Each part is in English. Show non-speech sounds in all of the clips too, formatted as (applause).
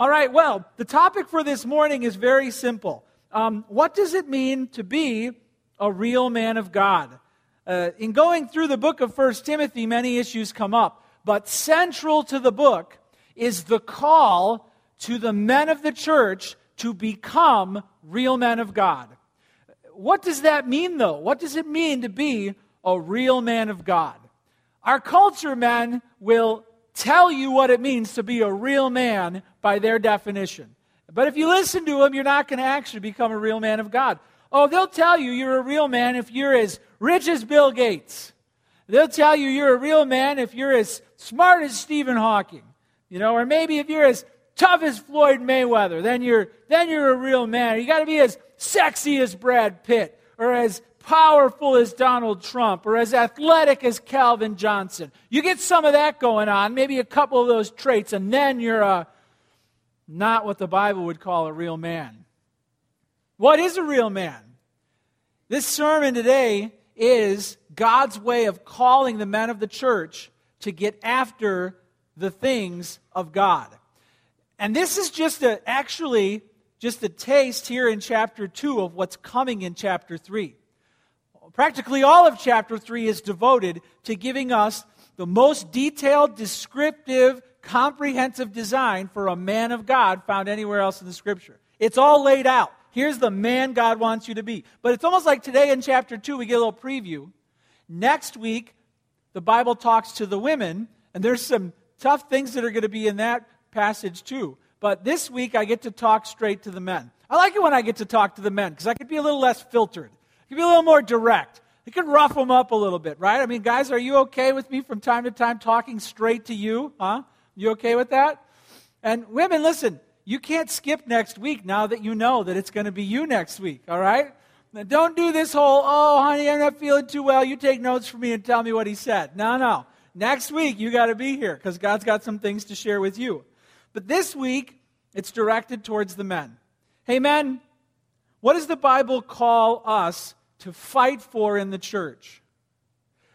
All right, well, the topic for this morning is very simple. Um, what does it mean to be a real man of God? Uh, in going through the book of First Timothy, many issues come up, but central to the book is the call to the men of the church to become real men of God. What does that mean, though? What does it mean to be a real man of God? Our culture men will tell you what it means to be a real man by their definition. But if you listen to them, you're not going to actually become a real man of God. Oh, they'll tell you you're a real man if you're as rich as Bill Gates. They'll tell you you're a real man if you're as smart as Stephen Hawking. You know, or maybe if you're as tough as Floyd Mayweather, then you're then you're a real man. You got to be as sexy as Brad Pitt or as powerful as Donald Trump or as athletic as Calvin Johnson. You get some of that going on, maybe a couple of those traits, and then you're a, not what the Bible would call a real man. What is a real man? This sermon today is God's way of calling the men of the church to get after the things of God. And this is just a, actually just a taste here in chapter 2 of what's coming in chapter 3. Practically all of chapter 3 is devoted to giving us the most detailed, descriptive, comprehensive design for a man of God found anywhere else in the scripture. It's all laid out. Here's the man God wants you to be. But it's almost like today in chapter 2, we get a little preview. Next week, the Bible talks to the women, and there's some tough things that are going to be in that passage too. But this week, I get to talk straight to the men. I like it when I get to talk to the men because I could be a little less filtered, I could be a little more direct. I can rough them up a little bit, right? I mean, guys, are you okay with me from time to time talking straight to you? Huh? You okay with that? And women, listen, you can't skip next week now that you know that it's going to be you next week, all right? Now, don't do this whole, oh, honey, I'm not feeling too well. You take notes for me and tell me what he said. No, no. Next week, you got to be here because God's got some things to share with you. But this week, it's directed towards the men. Hey, men, what does the Bible call us to fight for in the church?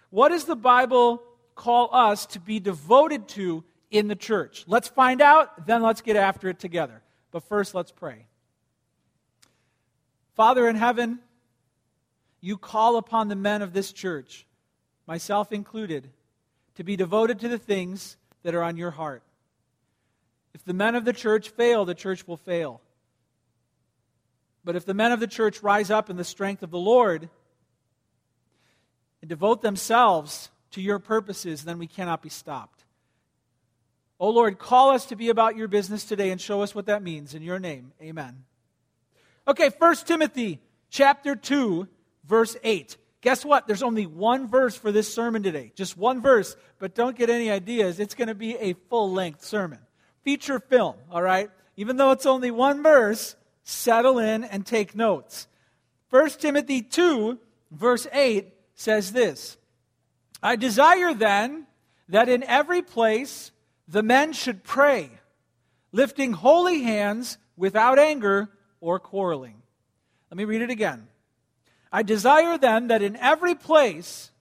What does the Bible call us to be devoted to in the church? Let's find out, then let's get after it together. But first, let's pray. Father in heaven, you call upon the men of this church, myself included, to be devoted to the things that are on your heart. If the men of the church fail, the church will fail. But if the men of the church rise up in the strength of the Lord and devote themselves to your purposes, then we cannot be stopped. O oh Lord, call us to be about your business today and show us what that means. In your name, amen. Okay, 1 Timothy chapter 2, verse 8. Guess what? There's only one verse for this sermon today. Just one verse, but don't get any ideas. It's going to be a full length sermon feature film, all right? Even though it's only one verse, settle in and take notes. 1 Timothy 2, verse 8 says this I desire then that in every place the men should pray, lifting holy hands without anger or quarreling. Let me read it again. I desire then that in every place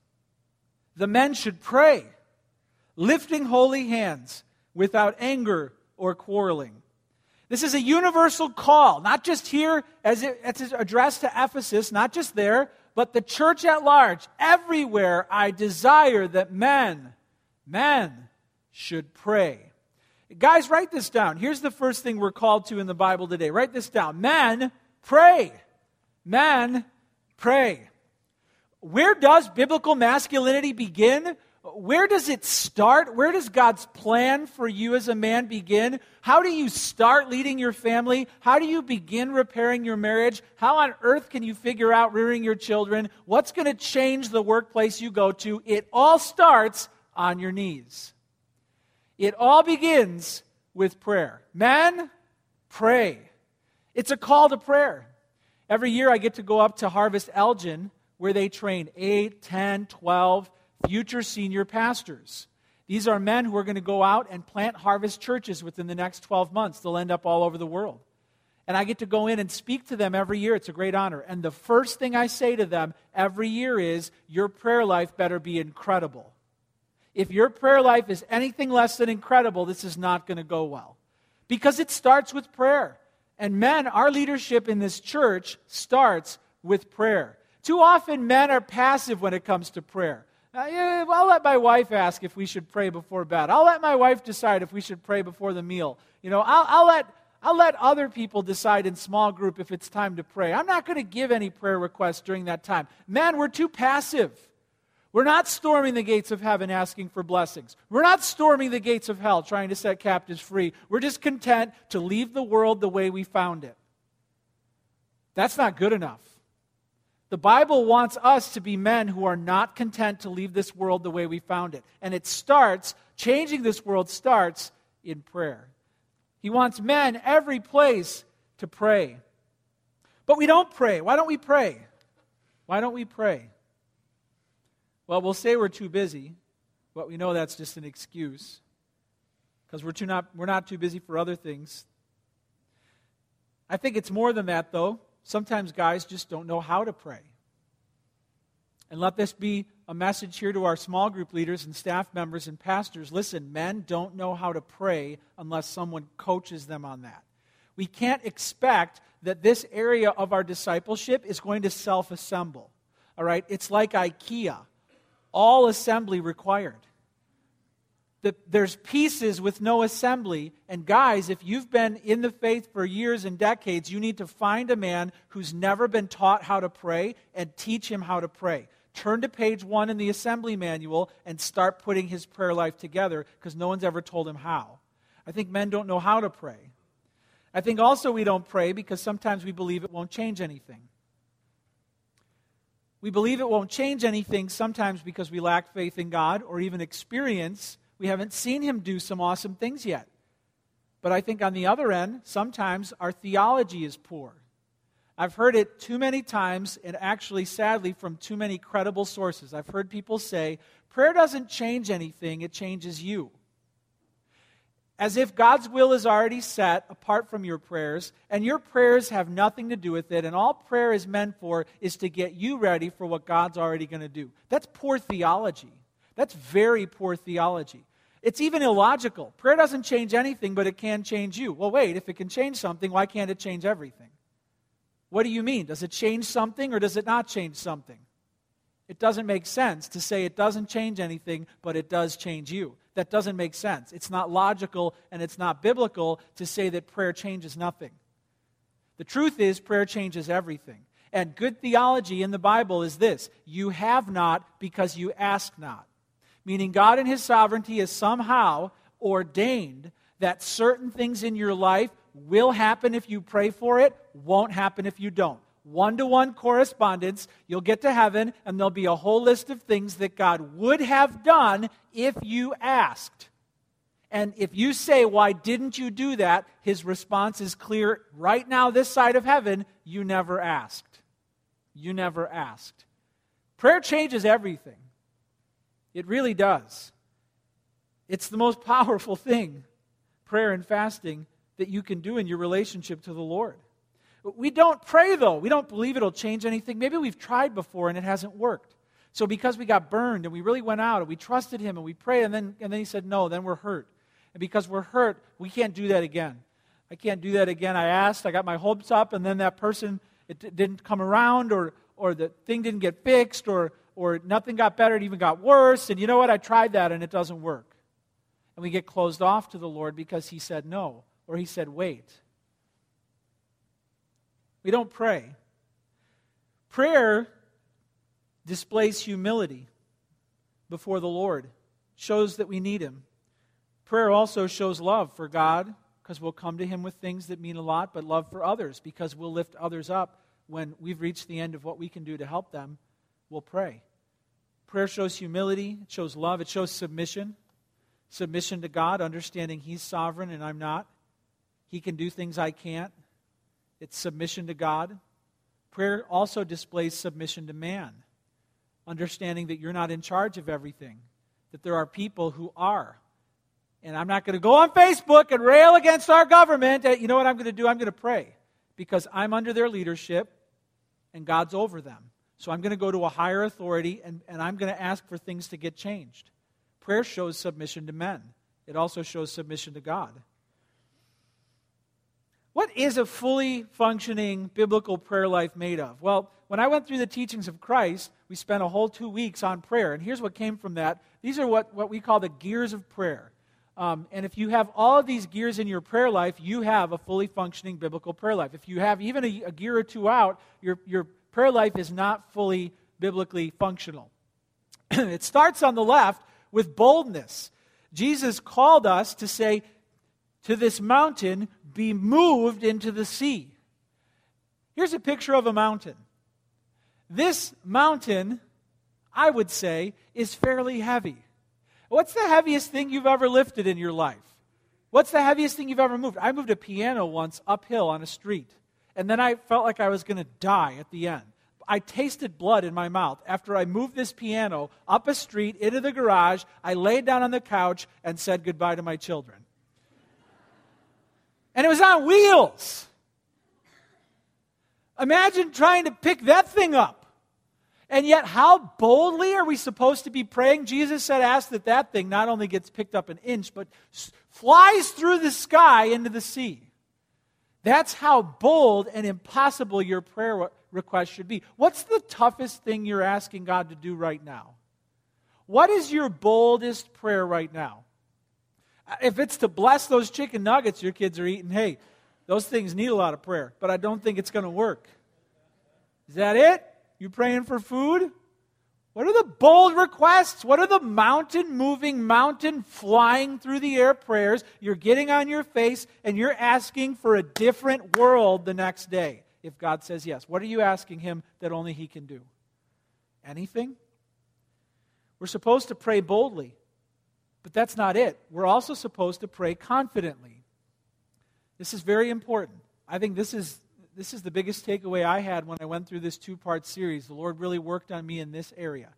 the men should pray, lifting holy hands without anger or quarreling. This is a universal call, not just here as it's addressed to Ephesus, not just there, but the church at large. Everywhere I desire that men, men should pray. Guys, write this down. Here's the first thing we're called to in the Bible today. Write this down. Men, pray. Men, pray. Where does biblical masculinity begin? Where does it start? Where does God's plan for you as a man begin? How do you start leading your family? How do you begin repairing your marriage? How on earth can you figure out rearing your children? What's going to change the workplace you go to? It all starts on your knees. It all begins with prayer. Men, pray. It's a call to prayer. Every year I get to go up to Harvest Elgin where they train 8, 10, 12, future senior pastors. These are men who are going to go out and plant harvest churches within the next 12 months. They'll end up all over the world. And I get to go in and speak to them every year. It's a great honor. And the first thing I say to them every year is your prayer life better be incredible. If your prayer life is anything less than incredible, this is not going to go well. Because it starts with prayer. And men, our leadership in this church starts with prayer. Too often, men are passive when it comes to prayer. Uh, yeah, I'll let my wife ask if we should pray before bed. I'll let my wife decide if we should pray before the meal. You know, I'll, I'll let I'll let other people decide in small group if it's time to pray. I'm not going to give any prayer requests during that time. Man, we're too passive. We're not storming the gates of heaven asking for blessings. We're not storming the gates of hell trying to set captives free. We're just content to leave the world the way we found it. That's not good enough. The Bible wants us to be men who are not content to leave this world the way we found it. And it starts, changing this world starts in prayer. He wants men every place to pray. But we don't pray. Why don't we pray? Why don't we pray? Well, we'll say we're too busy, but we know that's just an excuse because we're, too not, we're not too busy for other things. I think it's more than that, though. Sometimes guys just don't know how to pray. And let this be a message here to our small group leaders and staff members and pastors. Listen, men don't know how to pray unless someone coaches them on that. We can't expect that this area of our discipleship is going to self assemble. All right? It's like IKEA all assembly required. The, there's pieces with no assembly. And guys, if you've been in the faith for years and decades, you need to find a man who's never been taught how to pray and teach him how to pray turn to page one in the assembly manual and start putting his prayer life together because no one's ever told him how. I think men don't know how to pray. I think also we don't pray because sometimes we believe it won't change anything. We believe it won't change anything sometimes because we lack faith in God or even experience. We haven't seen Him do some awesome things yet. But I think on the other end, sometimes our theology is poor. I've heard it too many times, and actually, sadly, from too many credible sources. I've heard people say, prayer doesn't change anything, it changes you. As if God's will is already set apart from your prayers, and your prayers have nothing to do with it, and all prayer is meant for is to get you ready for what God's already going to do. That's poor theology. That's very poor theology. It's even illogical. Prayer doesn't change anything, but it can change you. Well, wait, if it can change something, why can't it change everything? What do you mean? Does it change something or does it not change something? It doesn't make sense to say it doesn't change anything, but it does change you. That doesn't make sense. It's not logical and it's not biblical to say that prayer changes nothing. The truth is, prayer changes everything. And good theology in the Bible is this you have not because you ask not. Meaning, God in His sovereignty has somehow ordained that certain things in your life will happen if you pray for it, won't happen if you don't. One to one correspondence, you'll get to heaven, and there'll be a whole list of things that God would have done if you asked. And if you say, Why didn't you do that? His response is clear right now, this side of heaven, you never asked. You never asked. Prayer changes everything. It really does. It's the most (laughs) powerful thing, prayer and fasting, that you can do in your relationship to the Lord. We don't pray, though. We don't believe it'll change anything. Maybe we've tried before and it hasn't worked. So because we got burned and we really went out and we trusted him and we prayed and then, and then he said no, then we're hurt. And because we're hurt, we can't do that again. I can't do that again. I asked, I got my hopes up, and then that person it didn't come around or, or the thing didn't get fixed or, or nothing got better, it even got worse. And you know what? I tried that and it doesn't work. And we get closed off to the Lord because he said no or he said, wait. We don't pray. Prayer displays humility before the Lord, shows that we need him. Prayer also shows love for God because we'll come to him with things that mean a lot, but love for others because we'll lift others up when we've reached the end of what we can do to help them. We'll pray. Prayer shows humility, it shows love, it shows submission. Submission to God, understanding He's sovereign and I'm not. He can do things I can't. It's submission to God. Prayer also displays submission to man, understanding that you're not in charge of everything, that there are people who are. And I'm not going to go on Facebook and rail against our government. You know what I'm going to do? I'm going to pray because I'm under their leadership and God's over them. So I'm going to go to a higher authority and, and I'm going to ask for things to get changed. Prayer shows submission to men, it also shows submission to God. What is a fully functioning biblical prayer life made of? Well, when I went through the teachings of Christ, we spent a whole two weeks on prayer. And here's what came from that. These are what, what we call the gears of prayer. Um, and if you have all of these gears in your prayer life, you have a fully functioning biblical prayer life. If you have even a, a gear or two out, your, your prayer life is not fully biblically functional. (clears throat) it starts on the left with boldness. Jesus called us to say to this mountain, be moved into the sea. Here's a picture of a mountain. This mountain, I would say, is fairly heavy. What's the heaviest thing you've ever lifted in your life? What's the heaviest thing you've ever moved? I moved a piano once uphill on a street, and then I felt like I was going to die at the end. I tasted blood in my mouth after I moved this piano up a street into the garage. I laid down on the couch and said goodbye to my children. And it was on wheels. Imagine trying to pick that thing up. And yet, how boldly are we supposed to be praying? Jesus said, Ask that that thing not only gets picked up an inch, but flies through the sky into the sea. That's how bold and impossible your prayer request should be. What's the toughest thing you're asking God to do right now? What is your boldest prayer right now? Uh, if it's to bless those chicken nuggets your kids are eating, hey, those things need a lot of prayer, but I don't think it's going to work. Is that it? You praying for food? What are the bold requests? What are the mountain moving, mountain flying through the air prayers? You're getting on your face and you're asking for a different world the next day if God says yes. What are you asking Him that only He can do? Anything? We're supposed to pray boldly, but that's not it. We're also supposed to pray confidently. This is very important. I think this is this is the biggest takeaway I had when I went through this two part series. The Lord really worked on me in this area.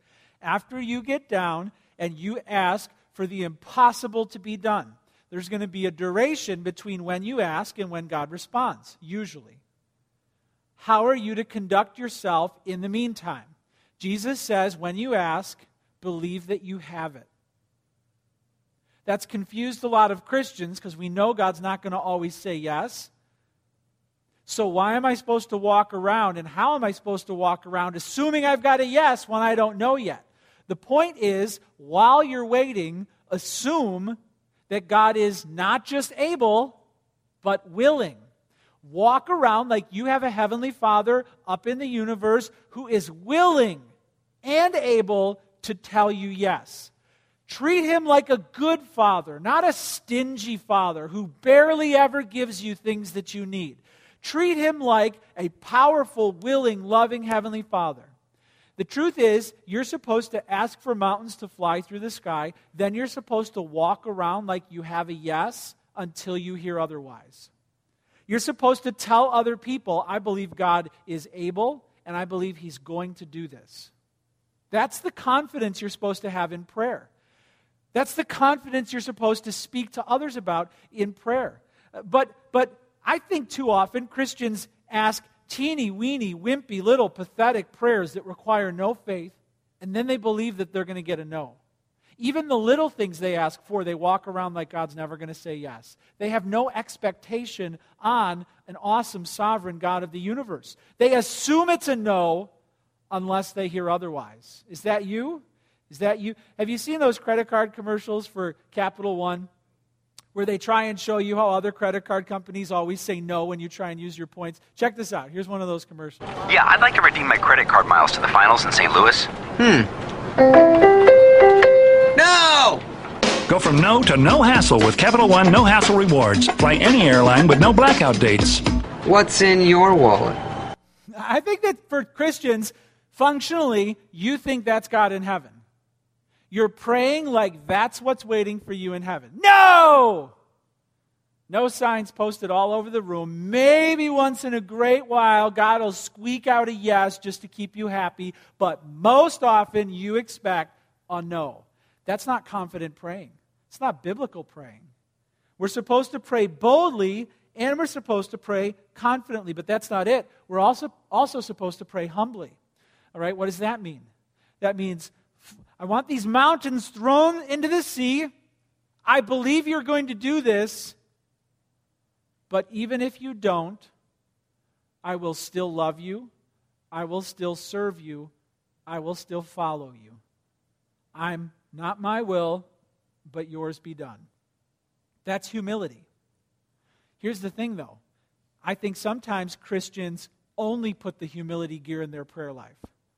After you get down and you ask for the impossible to be done, there's going to be a duration between when you ask and when God responds, usually. How are you to conduct yourself in the meantime? Jesus says, when you ask, believe that you have it. That's confused a lot of Christians because we know God's not going to always say yes. So, why am I supposed to walk around and how am I supposed to walk around assuming I've got a yes when I don't know yet? The point is, while you're waiting, assume that God is not just able, but willing. Walk around like you have a heavenly Father up in the universe who is willing and able to tell you yes. Treat him like a good father, not a stingy father who barely ever gives you things that you need. Treat him like a powerful, willing, loving Heavenly Father. The truth is, you're supposed to ask for mountains to fly through the sky. Then you're supposed to walk around like you have a yes until you hear otherwise. You're supposed to tell other people, I believe God is able and I believe He's going to do this. That's the confidence you're supposed to have in prayer. That's the confidence you're supposed to speak to others about in prayer. But, but I think too often Christians ask teeny weeny, wimpy, little, pathetic prayers that require no faith, and then they believe that they're going to get a no. Even the little things they ask for, they walk around like God's never going to say yes. They have no expectation on an awesome sovereign God of the universe. They assume it's a no unless they hear otherwise. Is that you? Is that you? Have you seen those credit card commercials for Capital One? Where they try and show you how other credit card companies always say no when you try and use your points. Check this out. Here's one of those commercials. Yeah, I'd like to redeem my credit card miles to the finals in St. Louis. Hmm. No! Go from no to no hassle with Capital One No Hassle Rewards. Fly any airline with no blackout dates. What's in your wallet? I think that for Christians, functionally, you think that's God in heaven. You're praying like that's what's waiting for you in heaven. No! No signs posted all over the room. Maybe once in a great while, God will squeak out a yes just to keep you happy, but most often you expect a no. That's not confident praying. It's not biblical praying. We're supposed to pray boldly and we're supposed to pray confidently, but that's not it. We're also, also supposed to pray humbly. All right, what does that mean? That means I want these mountains thrown into the sea. I believe you're going to do this. But even if you don't, I will still love you. I will still serve you. I will still follow you. I'm not my will, but yours be done. That's humility. Here's the thing, though. I think sometimes Christians only put the humility gear in their prayer life.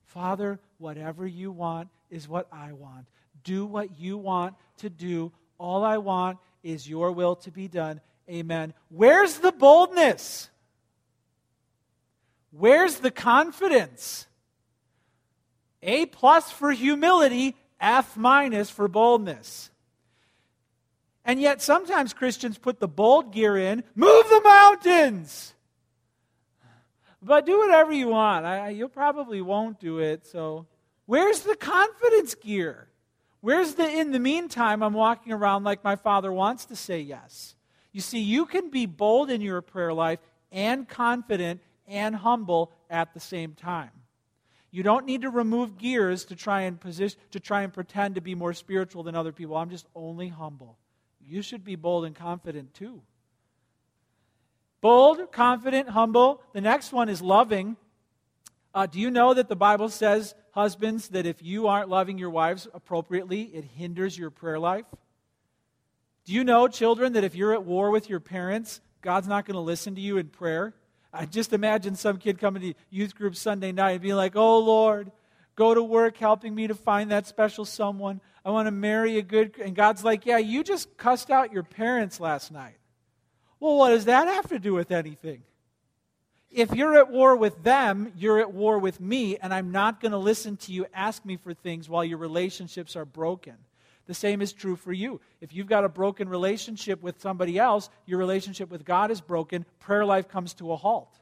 Father, whatever you want is what I want. Do what you want to do. All I want is your will to be done. Amen. Where's the boldness? Where's the confidence? A plus for humility, F minus for boldness. And yet, sometimes Christians put the bold gear in move the mountains. But do whatever you want. I, you probably won't do it. So, where's the confidence gear? Where's the in the meantime, I'm walking around like my father wants to say yes? You see, you can be bold in your prayer life and confident and humble at the same time. You don't need to remove gears to try and position, to try and pretend to be more spiritual than other people. I'm just only humble you should be bold and confident too. Bold, confident, humble. The next one is loving. Uh, do you know that the Bible says, husbands, that if you aren't loving your wives appropriately, it hinders your prayer life? Do you know, children, that if you're at war with your parents, God's not going to listen to you in prayer? I just imagine some kid coming to youth group Sunday night and being like, Oh Lord, go to work helping me to find that special someone. I want to marry a good. And God's like, yeah, you just cussed out your parents last night. Well, what does that have to do with anything? If you're at war with them, you're at war with me, and I'm not going to listen to you ask me for things while your relationships are broken. The same is true for you. If you've got a broken relationship with somebody else, your relationship with God is broken, prayer life comes to a halt.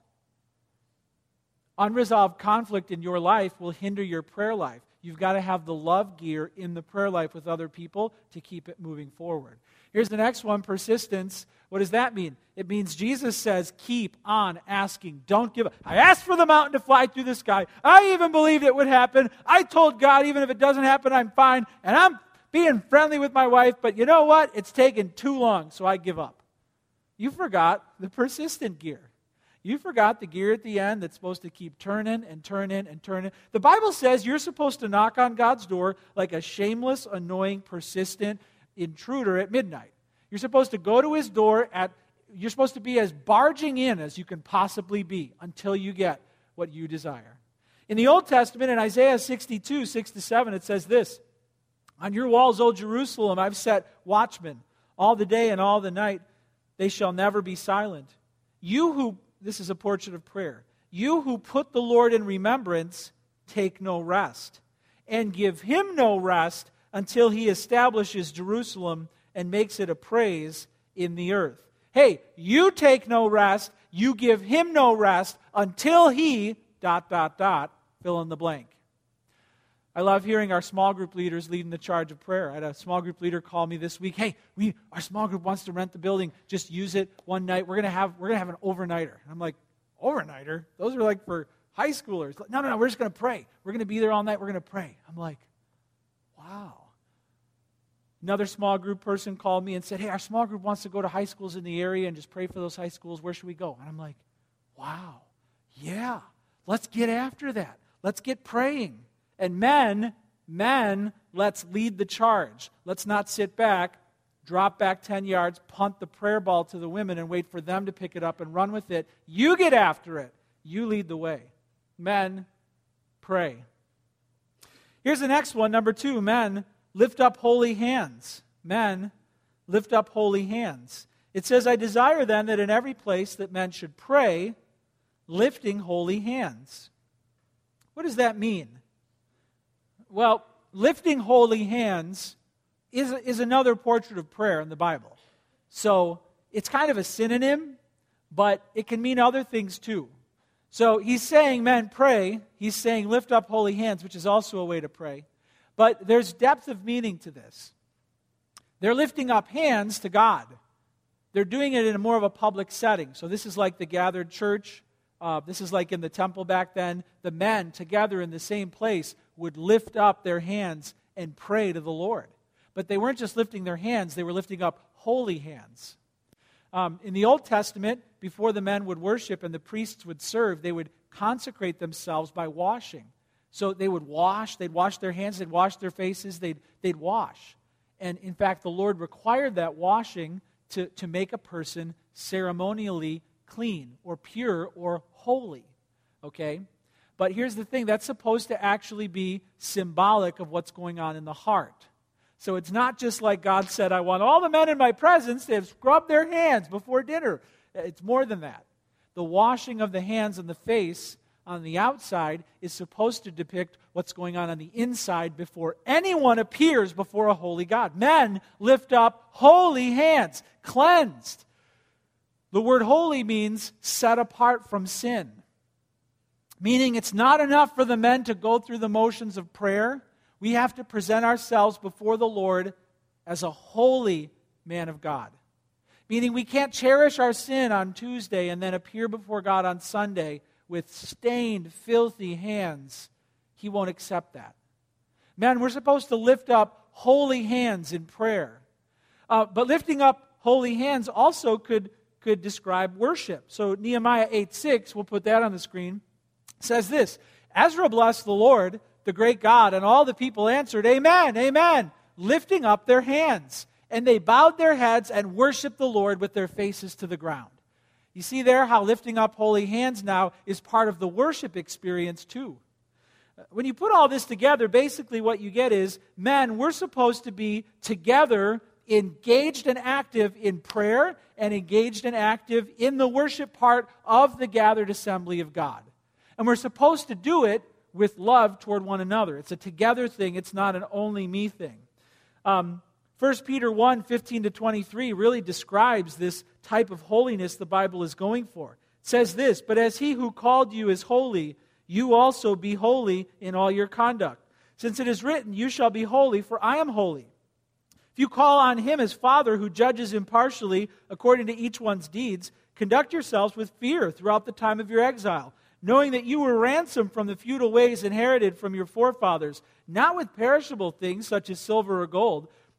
Unresolved conflict in your life will hinder your prayer life. You've got to have the love gear in the prayer life with other people to keep it moving forward. Here's the next one persistence. What does that mean? It means Jesus says, keep on asking. Don't give up. I asked for the mountain to fly through the sky. I even believed it would happen. I told God, even if it doesn't happen, I'm fine. And I'm being friendly with my wife, but you know what? It's taken too long, so I give up. You forgot the persistent gear. You forgot the gear at the end that's supposed to keep turning and turning and turning. The Bible says you're supposed to knock on God's door like a shameless, annoying, persistent intruder at midnight. You're supposed to go to his door at you're supposed to be as barging in as you can possibly be until you get what you desire. In the Old Testament, in Isaiah 62, 6 to 7, it says this On your walls, O Jerusalem, I've set watchmen all the day and all the night. They shall never be silent. You who this is a portrait of prayer. You who put the Lord in remembrance, take no rest, and give him no rest until he establishes Jerusalem and makes it a praise in the earth. Hey, you take no rest, you give him no rest until he, dot, dot, dot, fill in the blank. I love hearing our small group leaders leading the charge of prayer. I had a small group leader call me this week. Hey, we our small group wants to rent the building. Just use it one night. We're gonna have we're gonna have an overnighter. And I'm like, overnighter? Those are like for high schoolers. No, no, no. We're just gonna pray. We're gonna be there all night. We're gonna pray. I'm like, wow. Another small group person called me and said, Hey, our small group wants to go to high schools in the area and just pray for those high schools. Where should we go? And I'm like, wow, yeah, let's get after that. Let's get praying. And men, men, let's lead the charge. Let's not sit back, drop back 10 yards, punt the prayer ball to the women, and wait for them to pick it up and run with it. You get after it. You lead the way. Men, pray. Here's the next one. Number two men, lift up holy hands. Men, lift up holy hands. It says, I desire then that in every place that men should pray, lifting holy hands. What does that mean? Well, lifting holy hands is, is another portrait of prayer in the Bible. So it's kind of a synonym, but it can mean other things too. So he's saying, men, pray. He's saying, lift up holy hands, which is also a way to pray. But there's depth of meaning to this. They're lifting up hands to God. They're doing it in a more of a public setting. So this is like the gathered church. Uh, this is like in the temple back then. The men together in the same place would lift up their hands and pray to the Lord. But they weren't just lifting their hands, they were lifting up holy hands. Um, in the Old Testament, before the men would worship and the priests would serve, they would consecrate themselves by washing. So they would wash, they'd wash their hands, they'd wash their faces, they'd, they'd wash. And in fact, the Lord required that washing to, to make a person ceremonially clean or pure or holy. Okay? But here's the thing that's supposed to actually be symbolic of what's going on in the heart. So it's not just like God said, I want all the men in my presence to have scrubbed their hands before dinner. It's more than that. The washing of the hands and the face on the outside is supposed to depict what's going on on the inside before anyone appears before a holy God. Men lift up holy hands, cleansed. The word holy means set apart from sin, meaning it's not enough for the men to go through the motions of prayer. We have to present ourselves before the Lord as a holy man of God. Meaning we can't cherish our sin on Tuesday and then appear before God on Sunday with stained, filthy hands, He won't accept that. Man, we're supposed to lift up holy hands in prayer. Uh, but lifting up holy hands also could, could describe worship. So Nehemiah 8 6, we'll put that on the screen, says this Ezra blessed the Lord, the great God, and all the people answered, Amen, Amen, lifting up their hands. And they bowed their heads and worshiped the Lord with their faces to the ground. You see there how lifting up holy hands now is part of the worship experience too. When you put all this together, basically what you get is men, we're supposed to be together, engaged and active in prayer, and engaged and active in the worship part of the gathered assembly of God. And we're supposed to do it with love toward one another. It's a together thing, it's not an only me thing. Um, 1 Peter 1 15 to 23 really describes this type of holiness the Bible is going for. It says this But as he who called you is holy, you also be holy in all your conduct. Since it is written, You shall be holy, for I am holy. If you call on him as Father who judges impartially according to each one's deeds, conduct yourselves with fear throughout the time of your exile, knowing that you were ransomed from the futile ways inherited from your forefathers, not with perishable things such as silver or gold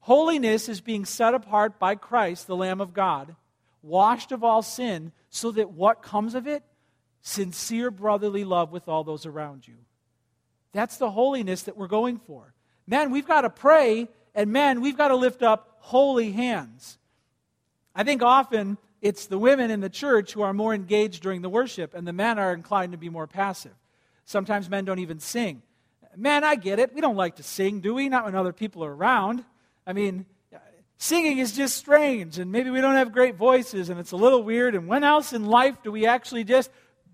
Holiness is being set apart by Christ, the Lamb of God, washed of all sin, so that what comes of it? Sincere brotherly love with all those around you. That's the holiness that we're going for. Man, we've got to pray, and man, we've got to lift up holy hands. I think often it's the women in the church who are more engaged during the worship, and the men are inclined to be more passive. Sometimes men don't even sing. Man, I get it. We don't like to sing, do we? Not when other people are around. I mean, singing is just strange, and maybe we don't have great voices, and it's a little weird. And when else in life do we actually just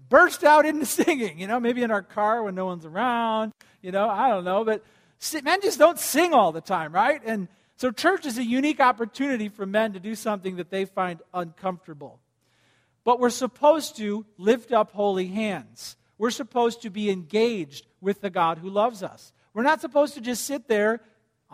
burst out into (laughs) singing? You know, maybe in our car when no one's around, you know, I don't know. But men just don't sing all the time, right? And so church is a unique opportunity for men to do something that they find uncomfortable. But we're supposed to lift up holy hands. We're supposed to be engaged with the God who loves us. We're not supposed to just sit there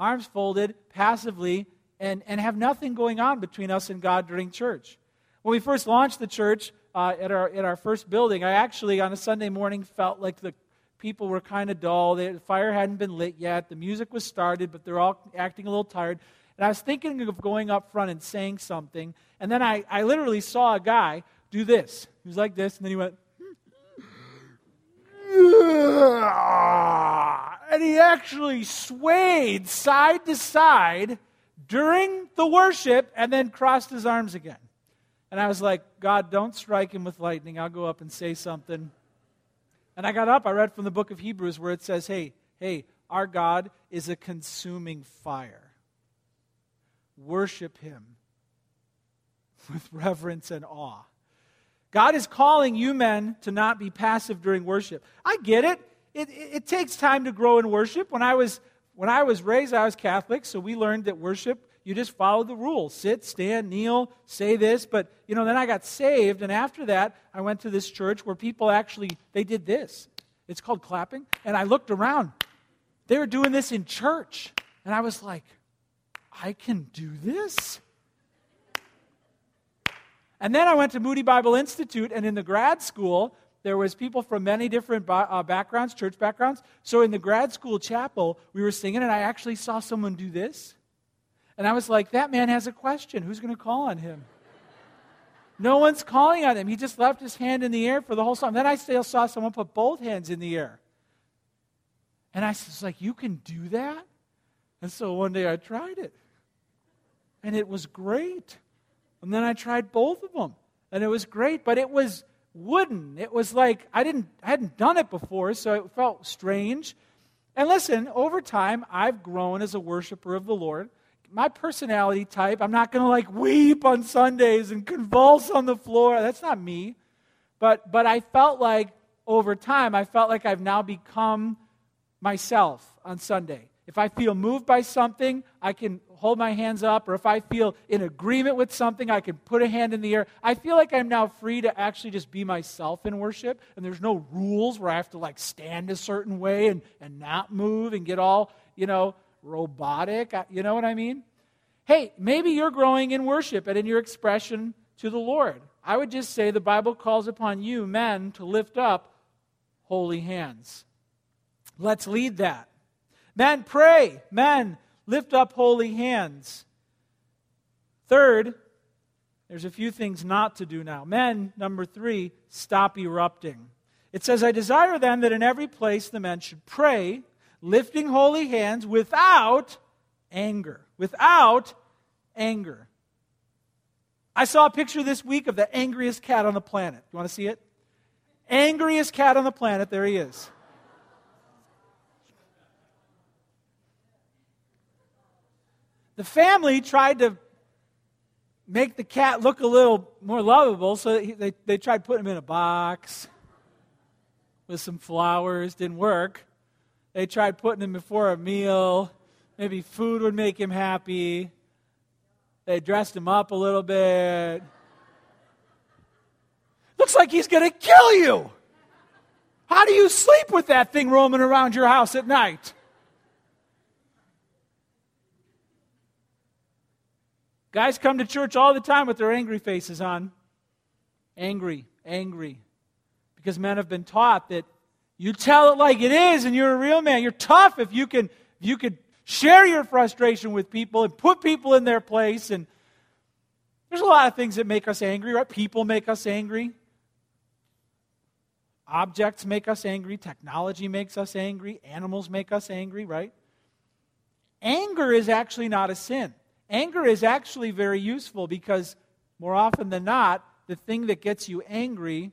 arms folded, passively, and, and have nothing going on between us and God during church. When we first launched the church uh, at, our, at our first building, I actually, on a Sunday morning, felt like the people were kind of dull. the fire hadn't been lit yet. The music was started, but they're all acting a little tired. And I was thinking of going up front and saying something. And then I, I literally saw a guy do this. He was like this, and then he went, (laughs) and he actually swayed side to side during the worship and then crossed his arms again. And I was like, God, don't strike him with lightning. I'll go up and say something. And I got up, I read from the book of Hebrews where it says, hey, hey, our God is a consuming fire. Worship him (laughs) with reverence and awe. God is calling you men to not be passive during worship. I get it. It, it, it, takes time to grow in worship. When I, was, when I was raised, I was Catholic, so we learned that worship, you just follow the rules sit, stand, kneel, say this. But, you know, then I got saved, and after that, I went to this church where people actually, they did this. It's called clapping. And I looked around. They were doing this in church. And I was like, I can do this? And then I went to Moody Bible Institute, and in the grad school, there was people from many different uh, backgrounds, church backgrounds. So in the grad school chapel, we were singing, and I actually saw someone do this. And I was like, that man has a question. Who's going to call on him? No one's calling on him. He just left his hand in the air for the whole song. Then I still saw someone put both hands in the air. And I was like, you can do that? And so one day I tried it. And it was great. And then I tried both of them. And it was great, but it was wooden. It was like I didn't I hadn't done it before, so it felt strange. And listen, over time I've grown as a worshiper of the Lord. My personality type, I'm not going to like weep on Sundays and convulse on the floor. That's not me. But but I felt like over time I felt like I've now become myself on Sunday. If I feel moved by something, I can hold my hands up, or if I feel in agreement with something, I can put a hand in the air. I feel like I'm now free to actually just be myself in worship, and there's no rules where I have to like stand a certain way and, and not move and get all, you know, robotic. Uh, you know what I mean? Hey, maybe you're growing in worship and in your expression to the Lord. I would just say the Bible calls upon you, men, to lift up holy hands. Let's lead that. Men, pray. Men, lift up holy hands. Third, there's a few things not to do now. Men, number three, stop erupting. It says, I desire then that in every place the men should pray, lifting holy hands without anger. Without anger. I saw a picture this week of the angriest cat on the planet. You want to see it? Angriest cat on the planet. There he is. The family tried to make the cat look a little more lovable, so he, they, they tried putting him in a box with some flowers. Didn't work. They tried putting him before a meal. Maybe food would make him happy. They dressed him up a little bit. Looks like he's going to kill you. How do you sleep with that thing roaming around your house at night? Guys come to church all the time with their angry faces on. Angry, angry. Because men have been taught that you tell it like it is and you're a real man. You're tough if you can if you could share your frustration with people and put people in their place and there's a lot of things that make us angry, right? People make us angry. Objects make us angry. Technology makes us angry. Animals make us angry, right? Anger is actually not a sin. Anger is actually very useful because more often than not, the thing that gets you angry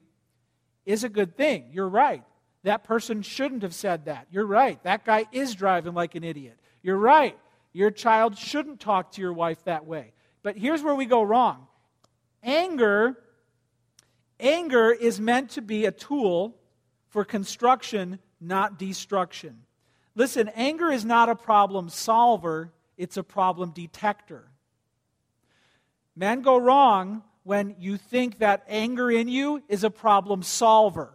is a good thing. You're right. That person shouldn't have said that. You're right. That guy is driving like an idiot. You're right. Your child shouldn't talk to your wife that way. But here's where we go wrong. Anger anger is meant to be a tool for construction, not destruction. Listen, anger is not a problem solver, it's a problem detector. Men go wrong when you think that anger in you is a problem solver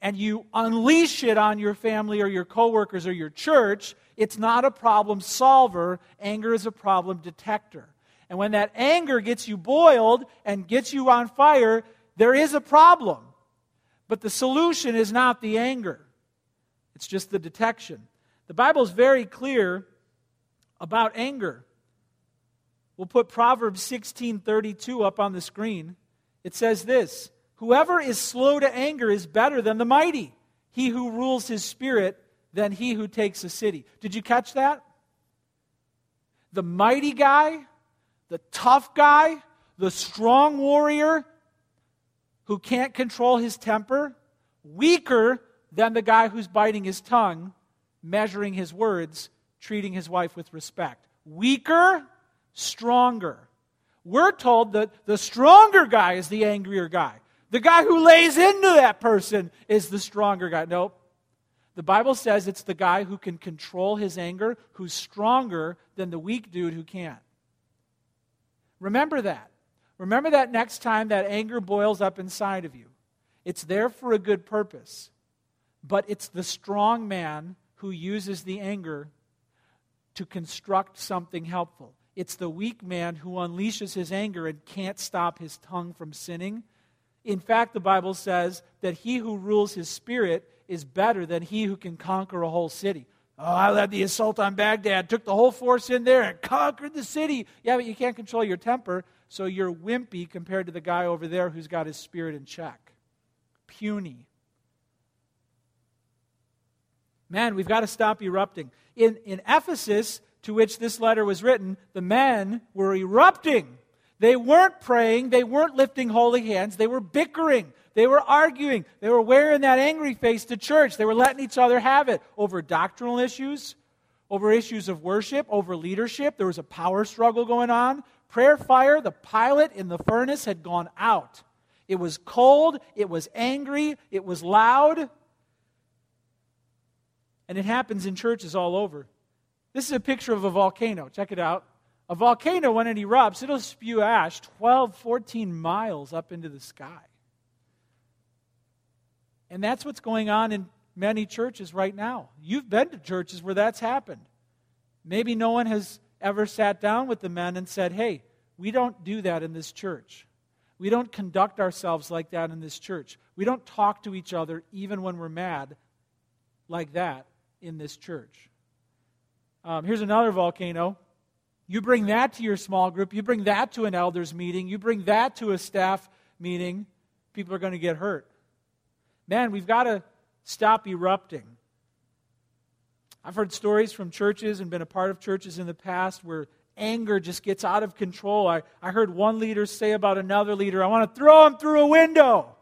and you unleash it on your family or your coworkers or your church. It's not a problem solver, anger is a problem detector. And when that anger gets you boiled and gets you on fire, there is a problem. But the solution is not the anger, it's just the detection. The Bible is very clear about anger. We'll put Proverbs 16:32 up on the screen. It says this, whoever is slow to anger is better than the mighty. He who rules his spirit than he who takes a city. Did you catch that? The mighty guy, the tough guy, the strong warrior who can't control his temper, weaker than the guy who's biting his tongue, measuring his words, treating his wife with respect. Weaker, stronger. We're told that the stronger guy is the angrier guy. The guy who lays into that person is the stronger guy. Nope. The Bible says it's the guy who can control his anger who's stronger than the weak dude who can't. Remember that. Remember that next time that anger boils up inside of you. It's there for a good purpose, but it's the strong man who uses the anger to construct something helpful. It's the weak man who unleashes his anger and can't stop his tongue from sinning. In fact, the Bible says that he who rules his spirit is better than he who can conquer a whole city. Oh, I led the assault on Baghdad, took the whole force in there, and conquered the city. Yeah, but you can't control your temper, so you're wimpy compared to the guy over there who's got his spirit in check. Puny. Man, we've got to stop erupting. In, in Ephesus, to which this letter was written, the men were erupting. They weren't praying, they weren't lifting holy hands, they were bickering. They were arguing. They were wearing that angry face to church. They were letting each other have it over doctrinal issues, over issues of worship, over leadership. There was a power struggle going on. Prayer fire, the pilot in the furnace had gone out. It was cold, it was angry, it was loud. And it happens in churches all over. This is a picture of a volcano. Check it out. A volcano, when it erupts, it'll spew ash 12, 14 miles up into the sky. And that's what's going on in many churches right now. You've been to churches where that's happened. Maybe no one has ever sat down with the men and said, hey, we don't do that in this church. We don't conduct ourselves like that in this church. We don't talk to each other even when we're mad like that in this church. Um, here's another volcano. You bring that to your small group, you bring that to an elders meeting, you bring that to a staff meeting, people are going to get hurt. Man, we've got to stop erupting. I've heard stories from churches and been a part of churches in the past where anger just gets out of control. I, I heard one leader say about another leader, I want to throw him through a window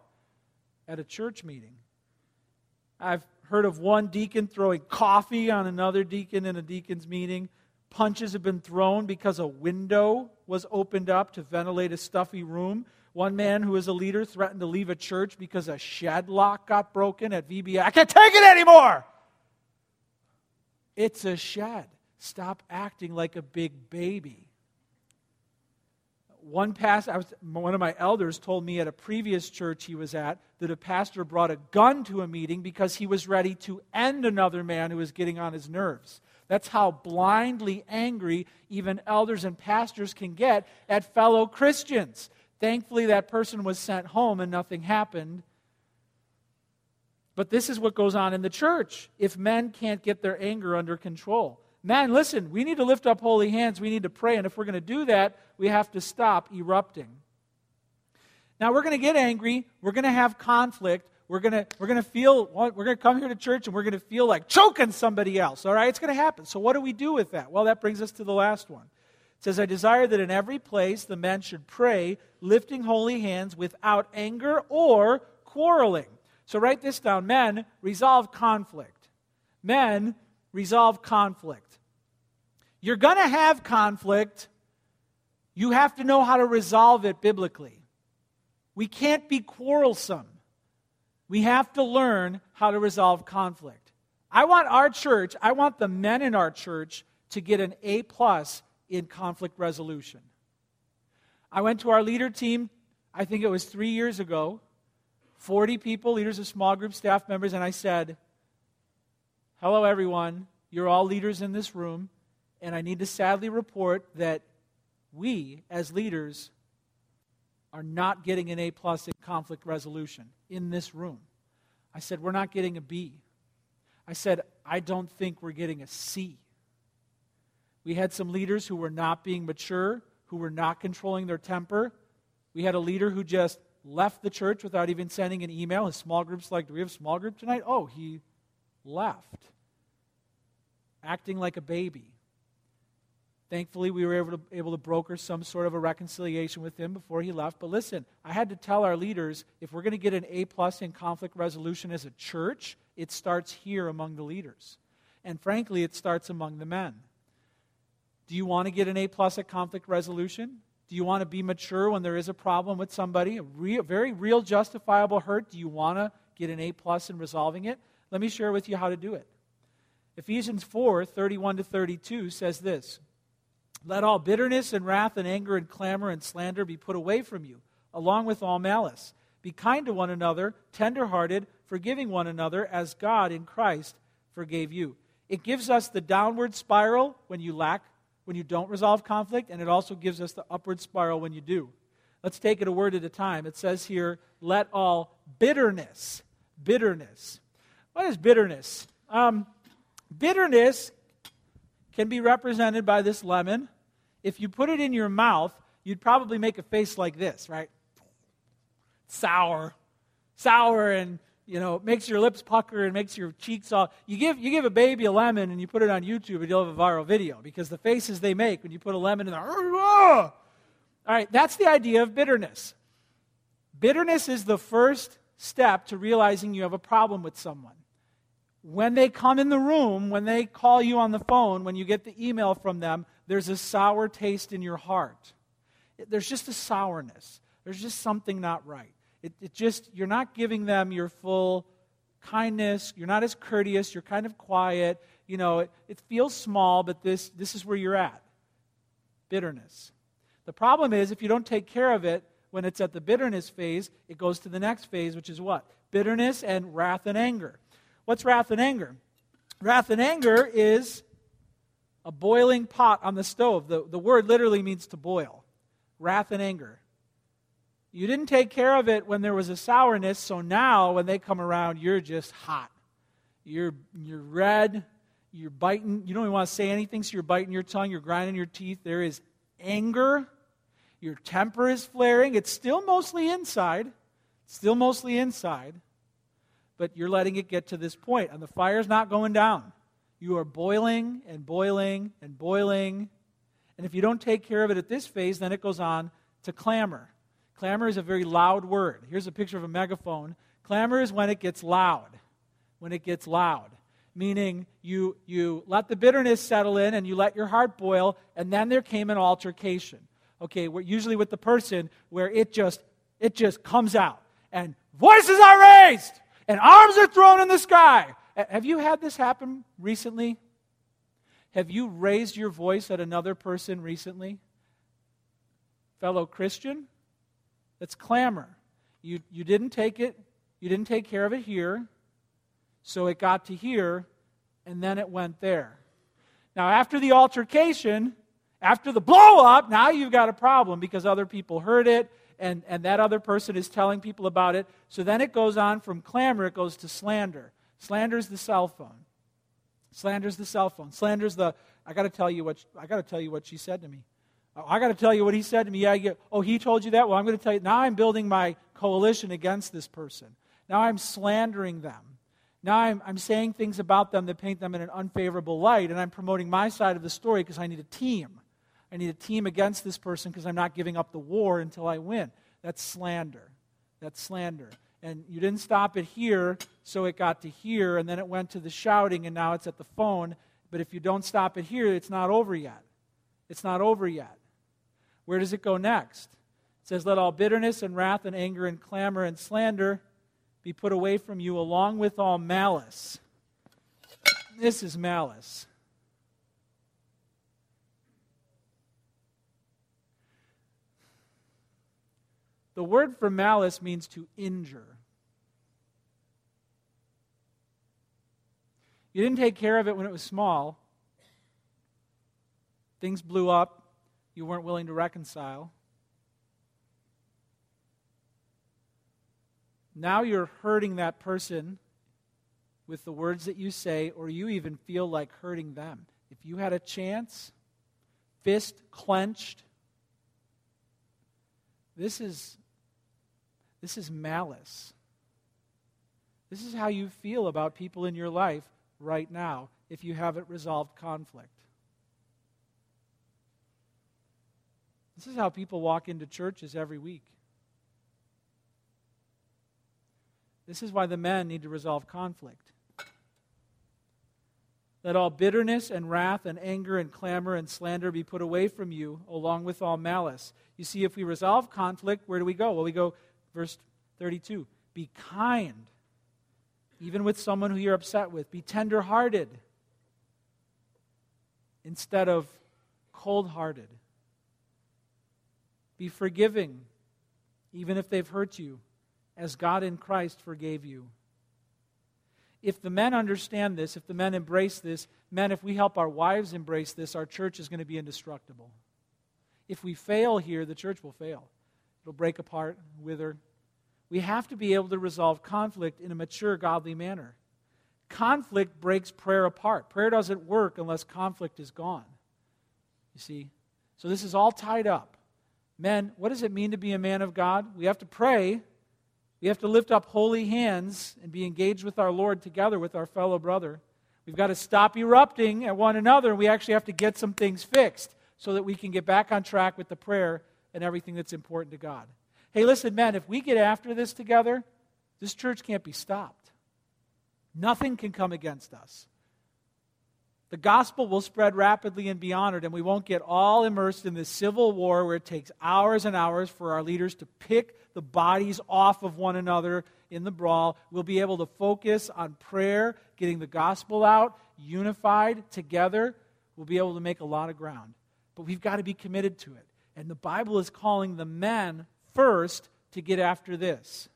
at a church meeting. I've heard of one deacon throwing coffee on another deacon in a deacon's meeting. Punches have been thrown because a window was opened up to ventilate a stuffy room. One man who is a leader threatened to leave a church because a shed lock got broken at VBS. I can't take it anymore. It's a shed. Stop acting like a big baby. One pastor, was, one of my elders told me at a previous church he was at that a pastor brought a gun to a meeting because he was ready to end another man who was getting on his nerves. That's how blindly angry even elders and pastors can get at fellow Christians. Thankfully, that person was sent home and nothing happened. But this is what goes on in the church if men can't get their anger under control. Men, listen, we need to lift up holy hands. We need to pray. And if we're going to do that, we have to stop erupting. Now, we're going to get angry. We're going to have conflict. We're going to, we're going to feel, we're going to come here to church and we're going to feel like choking somebody else. All right? It's going to happen. So, what do we do with that? Well, that brings us to the last one It says, I desire that in every place the men should pray, lifting holy hands without anger or quarreling. So write this down. Men, resolve conflict. Men, resolve conflict. You're going to have conflict. You have to know how to resolve it biblically. We can't be quarrelsome. We have to learn how to resolve conflict. I want our church, I want the men in our church to get an A plus in conflict resolution. I went to our leader team, I think it was three years ago, 40 people, leaders of small group staff members, and I said, Hello, everyone. You're all leaders in this room, and I need to sadly report that we, as leaders, are not getting an A plus in conflict resolution in this room. I said, We're not getting a B. I said, I don't think we're getting a C. We had some leaders who were not being mature, who were not controlling their temper. We had a leader who just left the church without even sending an email. His small group's like, Do we have small group tonight? Oh, he left. Acting like a baby. Thankfully, we were able to, able to broker some sort of a reconciliation with him before he left. But listen, I had to tell our leaders if we're going to get an A plus in conflict resolution as a church, it starts here among the leaders. And frankly, it starts among the men. Do you want to get an A plus at conflict resolution? Do you want to be mature when there is a problem with somebody, a real, very real justifiable hurt? Do you want to get an A plus in resolving it? Let me share with you how to do it. Ephesians 4 31 to 32 says this Let all bitterness and wrath and anger and clamor and slander be put away from you, along with all malice. Be kind to one another, tenderhearted, forgiving one another, as God in Christ forgave you. It gives us the downward spiral when you lack, when you don't resolve conflict, and it also gives us the upward spiral when you do. Let's take it a word at a time. It says here, let all bitterness, bitterness. What is bitterness? Um, bitterness can be represented by this lemon. If you put it in your mouth, you'd probably make a face like this, right? Sour. Sour and you know, it makes your lips pucker and makes your cheeks all. You give, you give a baby a lemon and you put it on YouTube and you'll have a viral video because the faces they make when you put a lemon in there. All right, that's the idea of bitterness. Bitterness is the first step to realizing you have a problem with someone. When they come in the room, when they call you on the phone, when you get the email from them, there's a sour taste in your heart. There's just a sourness. There's just something not right. It, it just, you're not giving them your full kindness. You're not as courteous. You're kind of quiet. You know, it, it feels small, but this, this is where you're at bitterness. The problem is, if you don't take care of it when it's at the bitterness phase, it goes to the next phase, which is what? Bitterness and wrath and anger. What's wrath and anger? Wrath and anger is a boiling pot on the stove. The, the word literally means to boil. Wrath and anger. You didn't take care of it when there was a sourness, so now when they come around, you're just hot. You're, you're red. You're biting. You don't even want to say anything, so you're biting your tongue. You're grinding your teeth. There is anger. Your temper is flaring. It's still mostly inside. Still mostly inside. But you're letting it get to this point, and the fire's not going down. You are boiling and boiling and boiling. And if you don't take care of it at this phase, then it goes on to clamor. Clamor is a very loud word. Here's a picture of a megaphone. Clamor is when it gets loud. When it gets loud. Meaning you, you let the bitterness settle in and you let your heart boil, and then there came an altercation. Okay, usually with the person where it just it just comes out and voices are raised and arms are thrown in the sky. Have you had this happen recently? Have you raised your voice at another person recently? Fellow Christian? That's clamor. You, you didn't take it, you didn't take care of it here, so it got to here, and then it went there. Now, after the altercation, after the blow up, now you've got a problem because other people heard it, and, and that other person is telling people about it. So then it goes on from clamor, it goes to slander. Slander is the cell phone. Slander is the cell phone. Slander is the, I got to tell you what, I got to tell you what she said to me. Oh, I got to tell you what he said to me. Yeah, oh, he told you that? Well, I'm going to tell you. Now I'm building my coalition against this person. Now I'm slandering them. Now I'm, I'm saying things about them that paint them in an unfavorable light, and I'm promoting my side of the story because I need a team. I need a team against this person because I'm not giving up the war until I win. That's slander. That's slander. And you didn't stop it here, so it got to here, and then it went to the shouting, and now it's at the phone. But if you don't stop it here, it's not over yet. It's not over yet. Where does it go next? It says, Let all bitterness and wrath and anger and clamor and slander be put away from you, along with all malice. This is malice. The word for malice means to injure. You didn't take care of it when it was small. Things blew up you weren't willing to reconcile. Now you're hurting that person with the words that you say, or you even feel like hurting them. If you had a chance, fist clenched, this is this is malice. This is how you feel about people in your life right now if you haven't resolved conflict. This is how people walk into churches every week. This is why the men need to resolve conflict. Let all bitterness and wrath and anger and clamor and slander be put away from you, along with all malice. You see, if we resolve conflict, where do we go? Well, we go, verse 32 Be kind, even with someone who you're upset with. Be tenderhearted instead of cold hearted. Be forgiving, even if they've hurt you, as God in Christ forgave you. If the men understand this, if the men embrace this, men, if we help our wives embrace this, our church is going to be indestructible. If we fail here, the church will fail. It'll break apart, wither. We have to be able to resolve conflict in a mature, godly manner. Conflict breaks prayer apart. Prayer doesn't work unless conflict is gone. You see? So this is all tied up. Men, what does it mean to be a man of God? We have to pray. We have to lift up holy hands and be engaged with our Lord together with our fellow brother. We've got to stop erupting at one another. We actually have to get some things fixed so that we can get back on track with the prayer and everything that's important to God. Hey, listen, men, if we get after this together, this church can't be stopped. Nothing can come against us. The gospel will spread rapidly and be honored, and we won't get all immersed in this civil war where it takes hours and hours for our leaders to pick the bodies off of one another in the brawl. We'll be able to focus on prayer, getting the gospel out, unified together. We'll be able to make a lot of ground. But we've got to be committed to it. And the Bible is calling the men first to get after this.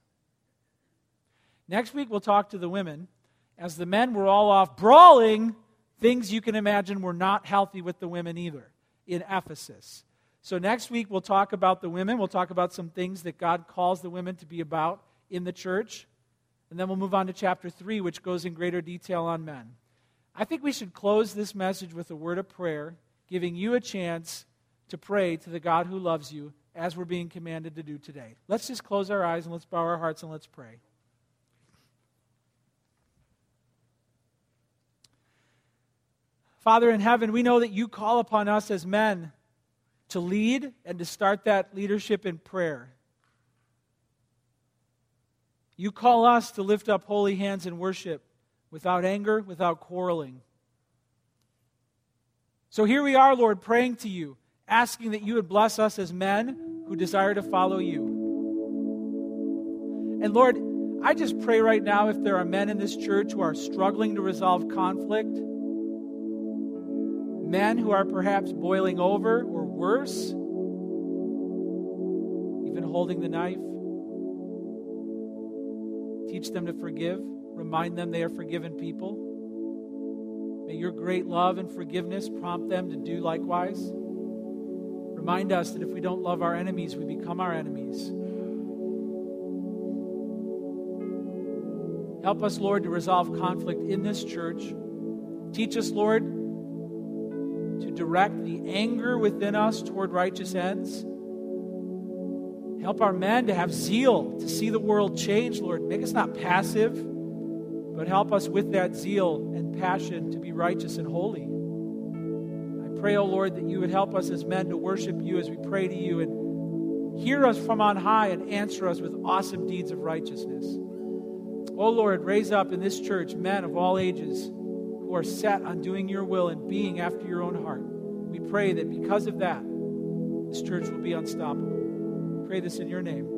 Next week, we'll talk to the women. As the men were all off brawling, things you can imagine were not healthy with the women either in Ephesus. So, next week, we'll talk about the women. We'll talk about some things that God calls the women to be about in the church. And then we'll move on to chapter 3, which goes in greater detail on men. I think we should close this message with a word of prayer, giving you a chance to pray to the God who loves you as we're being commanded to do today. Let's just close our eyes and let's bow our hearts and let's pray. Father in heaven, we know that you call upon us as men to lead and to start that leadership in prayer. You call us to lift up holy hands in worship without anger, without quarreling. So here we are, Lord, praying to you, asking that you would bless us as men who desire to follow you. And Lord, I just pray right now if there are men in this church who are struggling to resolve conflict, men who are perhaps boiling over or worse, even holding the knife. Teach them to forgive. Remind them they are forgiven people. May your great love and forgiveness prompt them to do likewise. Remind us that if we don't love our enemies, we become our enemies. Help us, Lord, to resolve conflict in this church. Teach us, Lord, to direct the anger within us toward righteous ends. Help our men to have zeal to see the world change, Lord. Make us not passive, but help us with that zeal and passion to be righteous and holy. Pray, O oh Lord, that you would help us as men to worship you as we pray to you and hear us from on high and answer us with awesome deeds of righteousness. O oh Lord, raise up in this church men of all ages who are set on doing your will and being after your own heart. We pray that because of that, this church will be unstoppable. We pray this in your name.